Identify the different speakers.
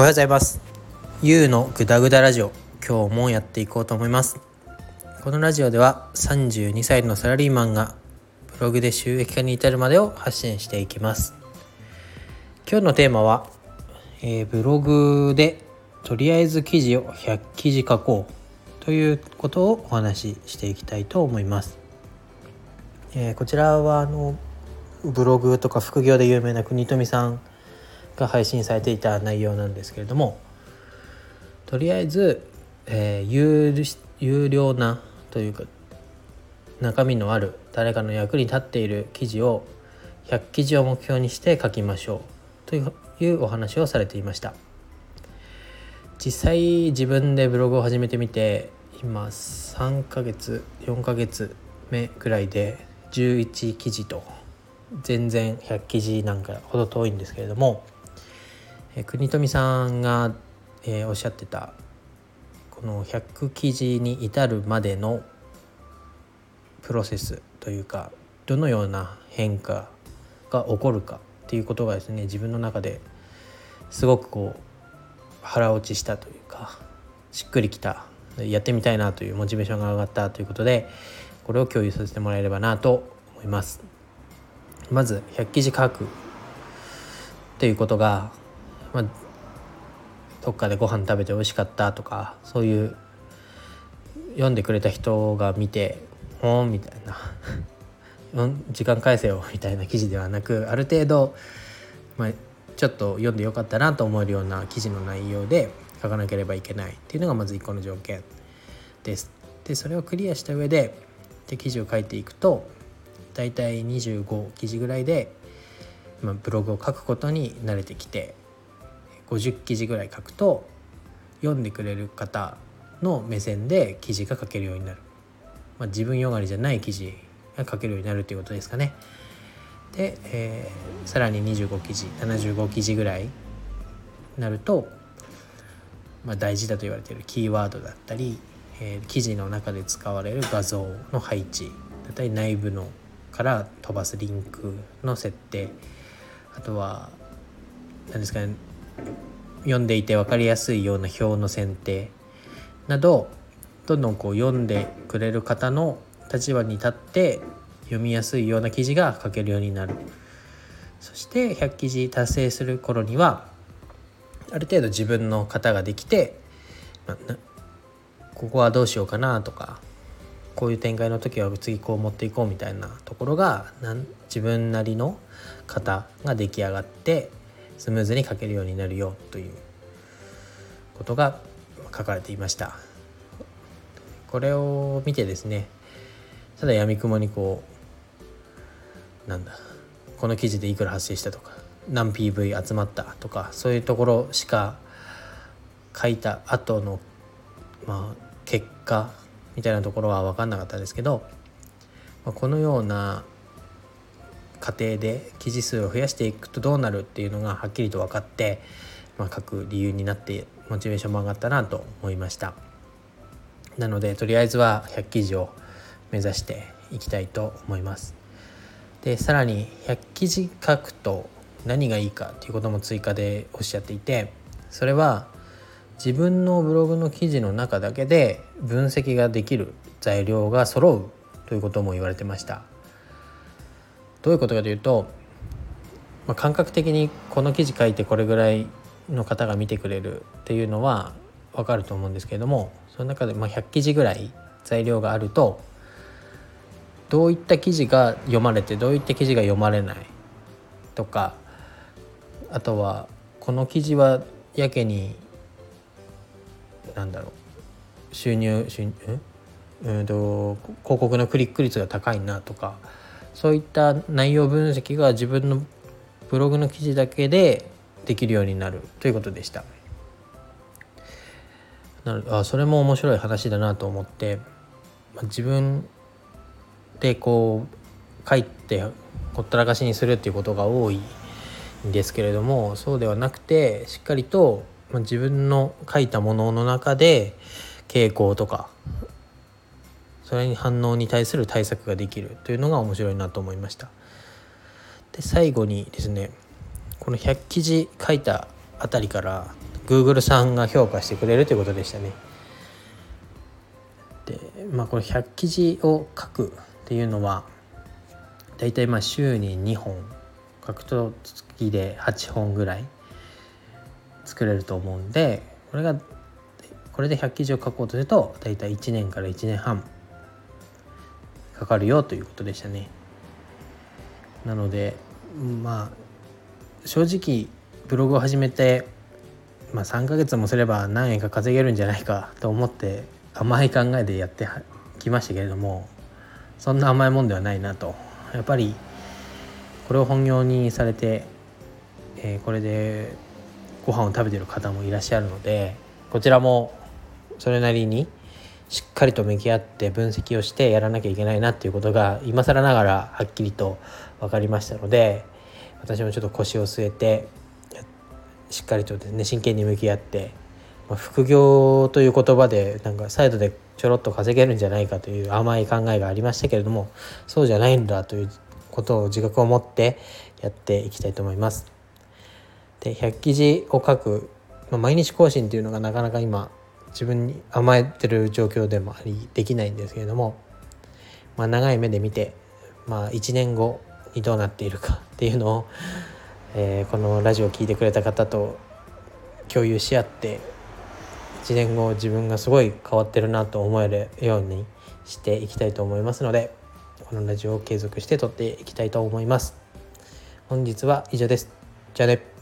Speaker 1: おはようございます。YOU のグダグダラジオ。今日もやっていこうと思います。このラジオでは32歳のサラリーマンがブログで収益化に至るまでを発信していきます。今日のテーマは、えー、ブログでとりあえず記事を100記事書こうということをお話ししていきたいと思います、えー、こちらはあのブログとか副業で有名な国富さんが配信されていた内容なんですけれどもとりあえず、えー、有料なというか中身のある誰かの役に立っている記事を100記事を目標にして書きましょうというお話をされていました。実際自分でブログを始めてみて今3ヶ月4ヶ月目くらいで11記事と全然100記事なんかほど遠いんですけれどもえ国富さんが、えー、おっしゃってたこの100記事に至るまでのプロセスというかどのような変化が起こるかっていうことがですね自分の中ですごくこう腹落ちしたというかしっくりきたやってみたいなというモチベーションが上がったということでこれを共有させてもらえればなと思います。まず100記事書くっていうことがまあ、どっかでご飯食べて美味しかったとかそういう読んでくれた人が見て「ほん」みたいな「時間返せよ」みたいな記事ではなくある程度、まあ、ちょっと読んでよかったなと思えるような記事の内容で書かなければいけないっていうのがまず1個の条件です。でそれをクリアした上でで記事を書いていくと大体25記事ぐらいで、まあ、ブログを書くことに慣れてきて50記事ぐらい書くと読んでくれる方の目線で記事が書けるようになる、まあ、自分よがりじゃない記事が書けるようになるということですかね。で、えー、さらに25記事75記事ぐらいになると、まあ、大事だと言われているキーワードだったり、えー、記事の中で使われる画像の配置だったり内部のから飛ばすリンクの設定あとは何ですかね読んでいて分かりやすいような表の選定などどんどんこう読んでくれる方の立場に立って読みやすいような記事が書けるようになる。そして100記事達成する頃にはある程度自分の型ができて、ここはどうしようかなとかこういう展開の時は次こう持っていこうみたいなところが自分なりの型が出来上がってスムーズに書けるようになるよということが書かれていました。これを見てですねただやみくもにこうなんだこの記事でいくら発生したとか何 PV 集まったとかそういうところしか書いた後のまあ結果みたいなところは分かんなかったですけど、まあ、このような過程で記事数を増やしていくとどうなるっていうのがはっきりと分かって、まあ、書く理由になってモチベーションも上がったなと思いました。なのでとりあえずは100記事を目指していきたいと思います。でさらに100記事書くと何がいいかっていうことも追加でおっしゃっていてそれは自分のブログの記事の中だけで分析ができる材料が揃うということも言われてました。どういうことかというと、まあ、感覚的にこの記事書いてこれぐらいの方が見てくれるっていうのは分かると思うんですけれどもその中でま100記事ぐらい材料があるとどういった記事が読まれてどういった記事が読まれないとかあとはこの記事はやけに何だろう収入収入うん？と広告のクリック率が高いなとかそういった内容分析が自分のブログの記事だけでできるようになるということでした。なあそれも面白い話だなと思って、まあ、自分でこう書いてほったらかしにするっていうことが多いんですけれどもそうではなくてしっかりと、まあ、自分の書いたものの中で傾向とかそれに反応に対する対策ができるというのが面白いなと思いましたで最後にですねこの100記事書いたあたりから Google さんが評価してくれるということでしたね。でまあこれ100記事を書くっていうのは大体まあ週に2本書くと月で8本ぐらい作れると思うんでこれがこれで100記事を書こうとすると大体1年から1年半かかるよということでしたね。なのでまあ正直ブログを始めて、まあ、3ヶ月もすれば何円か稼げるんじゃないかと思って甘い考えでやってきましたけれどもそんな甘いもんではないなとやっぱりこれを本業にされて、えー、これでご飯を食べてる方もいらっしゃるのでこちらもそれなりにしっかりと向き合って分析をしてやらなきゃいけないなっていうことが今更ながらはっきりと分かりましたので私もちょっと腰を据えてしっかりとですね真剣に向き合って、まあ、副業という言葉でなんかサイドでちょろっと稼げるんじゃないかという甘い考えがありましたけれどもそうじゃないんだということを自覚を持ってやっていきたいと思います。で100記事を書く、まあ、毎日更新っていうのがなかなか今自分に甘えてる状況でもありできないんですけれども、まあ、長い目で見て、まあ、1年後にどうなっているかっていうのを、えー、このラジオを聴いてくれた方と共有し合って1年後自分がすごい変わってるなと思えるようにしていきたいと思いますのでこのラジオを継続して撮っていきたいと思います。本日は以上です。じゃあね。